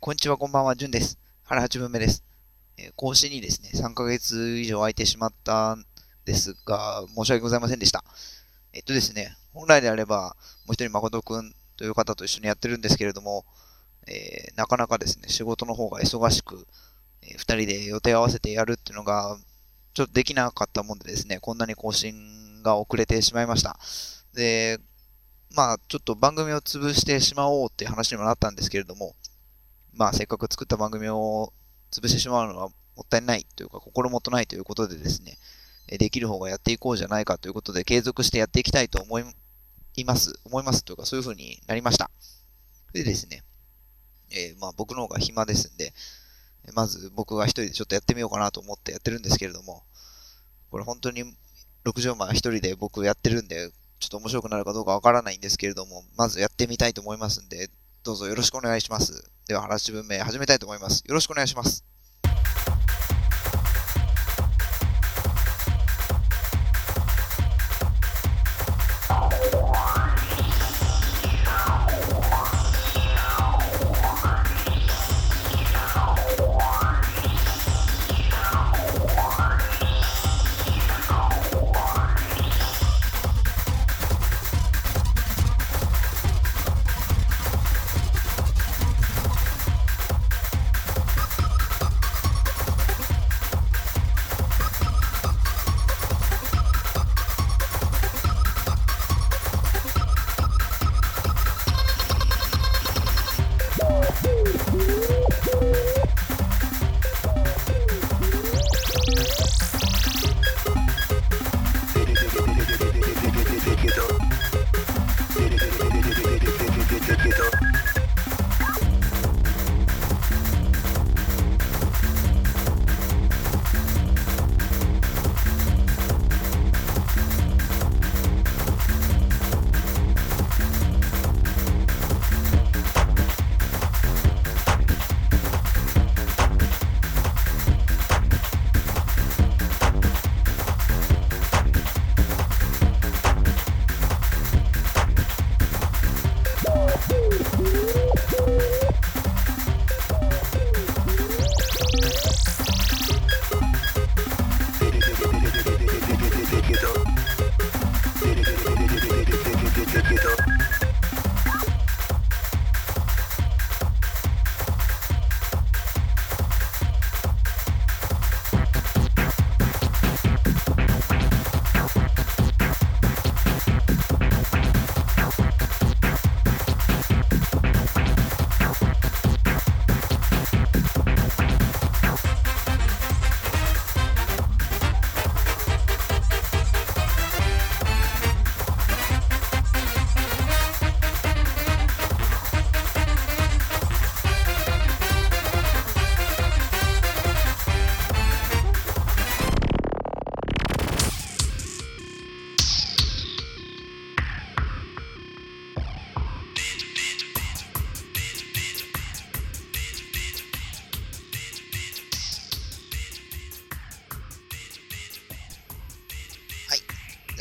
こんにちは、こんばんは、じゅんです。腹8分目です。え更新にですね、3ヶ月以上空いてしまったんですが、申し訳ございませんでした。えっとですね、本来であれば、もう一人誠くんという方と一緒にやってるんですけれども、えーなかなかですね、仕事の方が忙しく、えー二人で予定合わせてやるっていうのが、ちょっとできなかったもんでですね、こんなに更新が遅れてしまいました。で、まあ、ちょっと番組を潰してしまおうっていう話にもなったんですけれども、まあ、せっかく作った番組を潰してしまうのはもったいないというか、心もとないということでですね、できる方がやっていこうじゃないかということで、継続してやっていきたいと思います。思いますというか、そういう風になりました。でですね、えーまあ僕の方が暇ですんで、まず僕が一人でちょっとやってみようかなと思ってやってるんですけれども、これ本当に6畳間一人で僕やってるんで、ちょっと面白くなるかどうかわからないんですけれども、まずやってみたいと思いますんで、どうぞよろしくお願いします。では、話文明始めたいと思います。よろしくお願いします。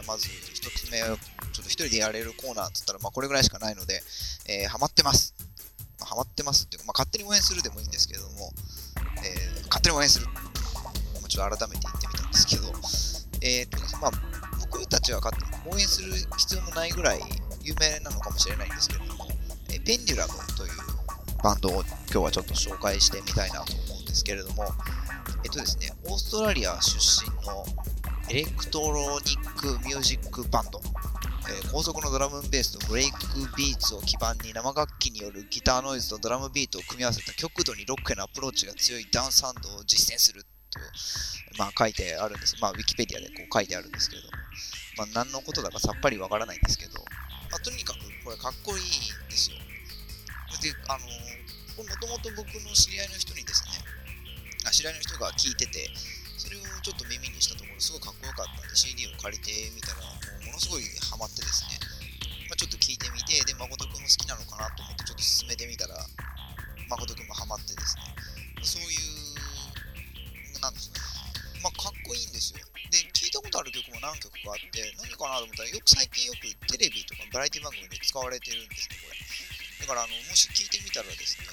はまず一つ目、ちょっと一人でやれるコーナーって言ったら、まあこれぐらいしかないので、えーハマってます。まあ、ハマってますっていうか、まあ勝手に応援するでもいいんですけども、えー勝手に応援する。もうちょっと改めて言ってみたんですけど、えーと、まあ僕たちは勝手に応援する必要もないぐらい有名なのかもしれないんですけれども、えーペンデュラムというバンドを今日はちょっと紹介してみたいなと思うんですけれども、えっとですね、オーストラリア出身のエレクトロニックミュージックバンド、えー高速のドラムベースとブレイクビーツを基盤に生楽器によるギターノイズとドラムビートを組み合わせた極度にロックへのアプローチが強いダンスサウンドを実践すると、まあ、書いてあるんです。まあ、ウィキペディアでこう書いてあるんですけれども、まあ、何のことだかさっぱりわからないんですけど、まあ、とにかくこれかっこいいんですよ。で、あの、もともと僕の知り合いの人にですね、あ知り合いの人が聞いてて、それをちょっと耳にしたところ、すごいか、CD を借りてみたら、もうものすごいハマってですね、まあ、ちょっと聞いてみて、で、誠くんも好きなのかなと思って、ちょっと進めてみたら、誠くんもハマってですね、そういう、なんですかね、まあ、かっこいいんですよ。で、聞いたことある曲も何曲かあって、何かなと思ったら、よく最近よくテレビとかバラエティ番組で使われてるんですね、これ。だから、あの、もし聞いてみたらですね、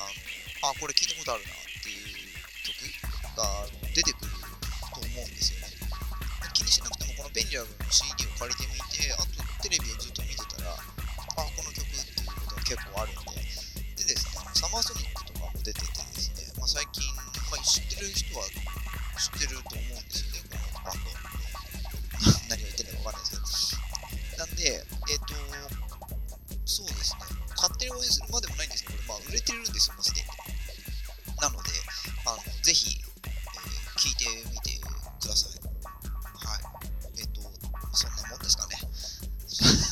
ああの、あ、これ聞いたことあるなっていう曲が出てくると思うんですよのベンジャーズの CD を借りてみて、あとテレビをずっと見てたら、あ、この曲っていうことが結構あるんで、でですね、サマーソニックとかも出ててですね、まあ、最近、まあ、知ってる人は知ってると思うんですよね、このバンド。何を言ってるのかわかんないですけど。なんで、えっ、ー、と、そうですね、勝手に応援するまでもないんですけど、まあ、売れてるんですよ、もうすでに。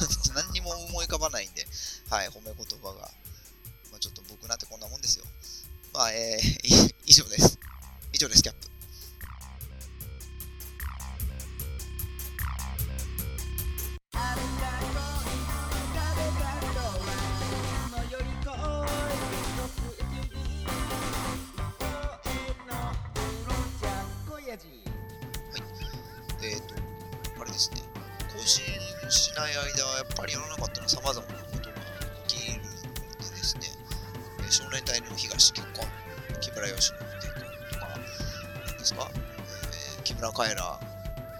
何にも思い浮かばないんで、はい、褒め言葉が。まあ、ちょっと僕なんてこんなもんですよ。まあ、えー、カエラ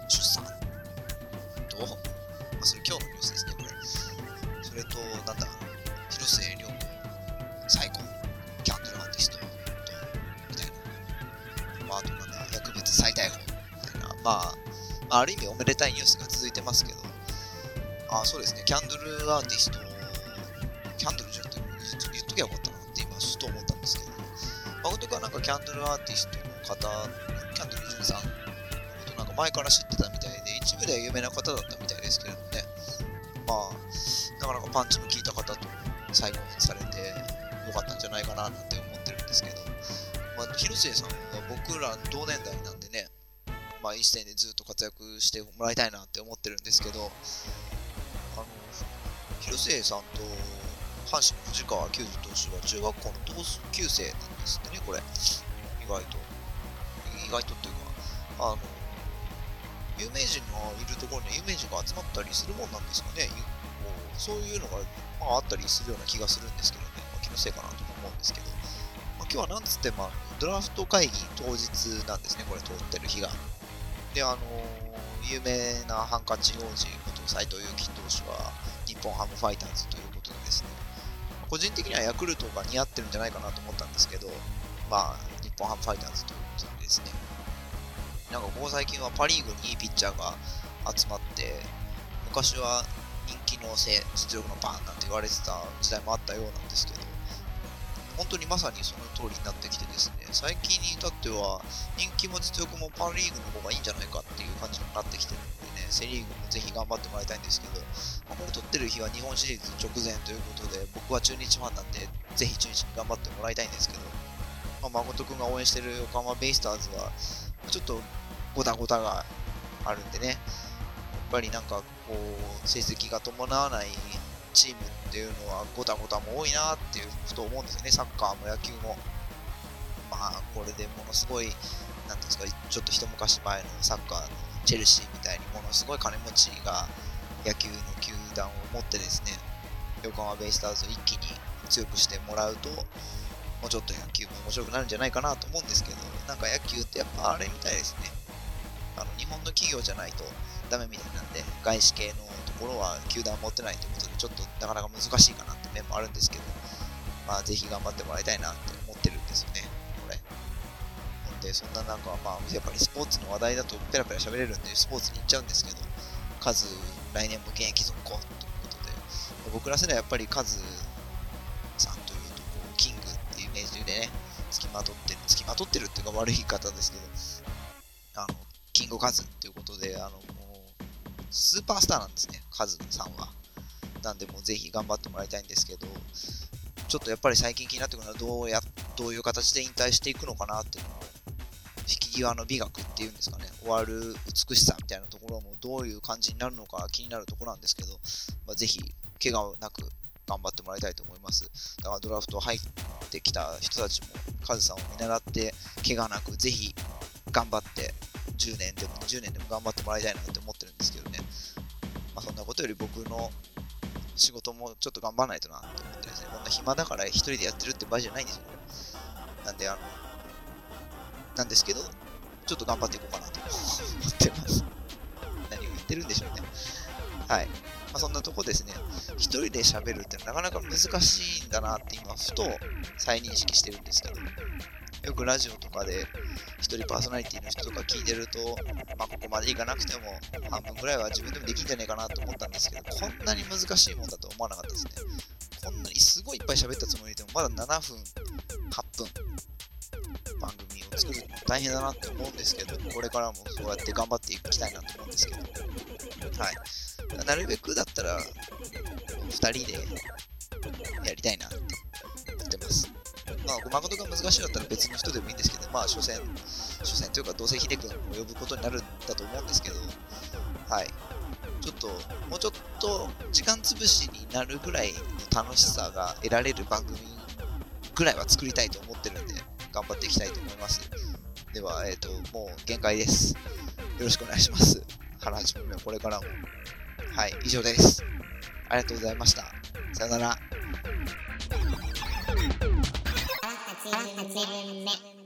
出産と、まあ、それ今日のニュースですね、これ。それと、なんだ、広末涼子、再婚、キャンドルアーティストと、みたいな。まあ、あとなんだ、薬物再逮捕、みたいな。まあ、まあ、ある意味おめでたいニュースが続いてますけど、あ、そうですね、キャンドルアーティスト、キャンドルじゃなくて言っときゃよかったなって今、ちょっと思ったんですけど、誠がなんかキャンドルアーティストの方、前から知ってたみたいで、一部では有名な方だったみたいですけれどもね、まあ、なかなかパンチの効いた方と再婚されてよかったんじゃないかななんて思ってるんですけど、まあ、広末さんは僕ら同年代なんでね、まあ、一線でずっと活躍してもらいたいなって思ってるんですけど、あの、広末さんと阪神の藤川球児投手は中学校の同級生なんですってね、これ。意外と。意外とっていうか、あの、有名人がいるところに有名人が集まったりするもんなんですかね。こうそういうのが、まあ、あったりするような気がするんですけどね。まあ、気のせいかなと思うんですけど。まあ、今日はなんつっても、ドラフト会議当日なんですね、これ通ってる日が。で、あの有名なハンカチ王子こと斎藤佑樹投手は日本ハムファイターズということでですね、個人的にはヤクルトが似合ってるんじゃないかなと思ったんですけど、まあ、日本ハムファイターズということでですね、なんかここ最近はパ・リーグにいいピッチャーが集まって、昔は人気のせ実力のバンなんて言われてた時代もあったようなんですけど、本当にまさにその通りになってきてですね、最近に至っては人気も実力もパ・リーグの方がいいんじゃないかっていう感じになってきてるのでね、セ・リーグもぜひ頑張ってもらいたいんですけど、まあ、これ撮ってる日は日本シリーズ直前ということで、僕は中日ファンなんで、ぜひ中日に頑張ってもらいたいんですけど、まあ、誠君が応援してる横浜ベイスターズは、ちょっとごたごたがあるんでね、やっぱりなんかこう、成績が伴わないチームっていうのはごたごたも多いなっていうふと思うんですよね、サッカーも野球も。まあ、これでものすごい、なんですか、ちょっと一昔前のサッカーのチェルシーみたいにものすごい金持ちが野球の球団を持ってですね、横浜ベイスターズを一気に強くしてもらうと、もうちょっと野球も面白くなるんじゃないかなと思うんですけど、なんか野球ってやっぱあれみたいですね。日本の企業じゃないとダメみたいなんで、外資系のところは球団持ってないということで、ちょっとなかなか難しいかなって面もあるんですけど、まあ、ぜひ頑張ってもらいたいなって思ってるんですよね、これ。ほんで、そんな中、まあ、やっぱりスポーツの話題だとペラペラ喋れるんで、スポーツに行っちゃうんですけど、カズ、来年も現役続行ということで、僕ら世代やっぱりカズさんというと、こう、キングっていうイメージでね、付きまとってる、付きまとってるっていうか悪い方ですけど、キングカズっていうことで、あの、もう、スーパースターなんですね、カズさんは。なんで、もうぜひ頑張ってもらいたいんですけど、ちょっとやっぱり最近気になってくるのは、どうや、どういう形で引退していくのかなっていうのは、引き際の美学っていうんですかね、終わる美しさみたいなところもどういう感じになるのか気になるところなんですけど、まあ、ぜひ、怪我なく頑張ってもらいたいと思います。だからドラフト入ってきた人たちも、カズさんを見習って、怪我なく、ぜひ頑張って、10年でも20年でも頑張ってもらいたいなって思ってるんですけどね。まあ、そんなことより僕の仕事もちょっと頑張らないとなって思ってですね、こんな暇だから一人でやってるって場合じゃないんですよ。なんで、あの、なんですけど、ちょっと頑張っていこうかなと思ってます。何を言ってるんでしょうね。はい。まあ、そんなとこですね。一人で喋るってなかなか難しいんだなって今、ふと再認識してるんですけど、よくラジオとかで一人パーソナリティの人とか聞いてると、まあ、ここまでいかなくても半分ぐらいは自分でもできんじゃねえかなと思ったんですけど、こんなに難しいもんだと思わなかったですね。こんなにすごいいっぱい喋ったつもりでも、まだ7分、8分、番組を作るの大変だなって思うんですけど、これからもそうやって頑張っていきたいなと思うんですけど、はい。なるべくだったら、2人でやりたいなって。まあ、誠が難しいだったら別の人でもいいんですけど、まあ、所詮、所詮というか、どうせ秀君を呼ぶことになるんだと思うんですけど、はい。ちょっと、もうちょっと時間潰しになるぐらいの楽しさが得られる番組ぐらいは作りたいと思ってるんで、頑張っていきたいと思います。では、えっ、ー、と、もう限界です。よろしくお願いします。原八分目はこれからも。はい、以上です。ありがとうございました。さよなら。8分目。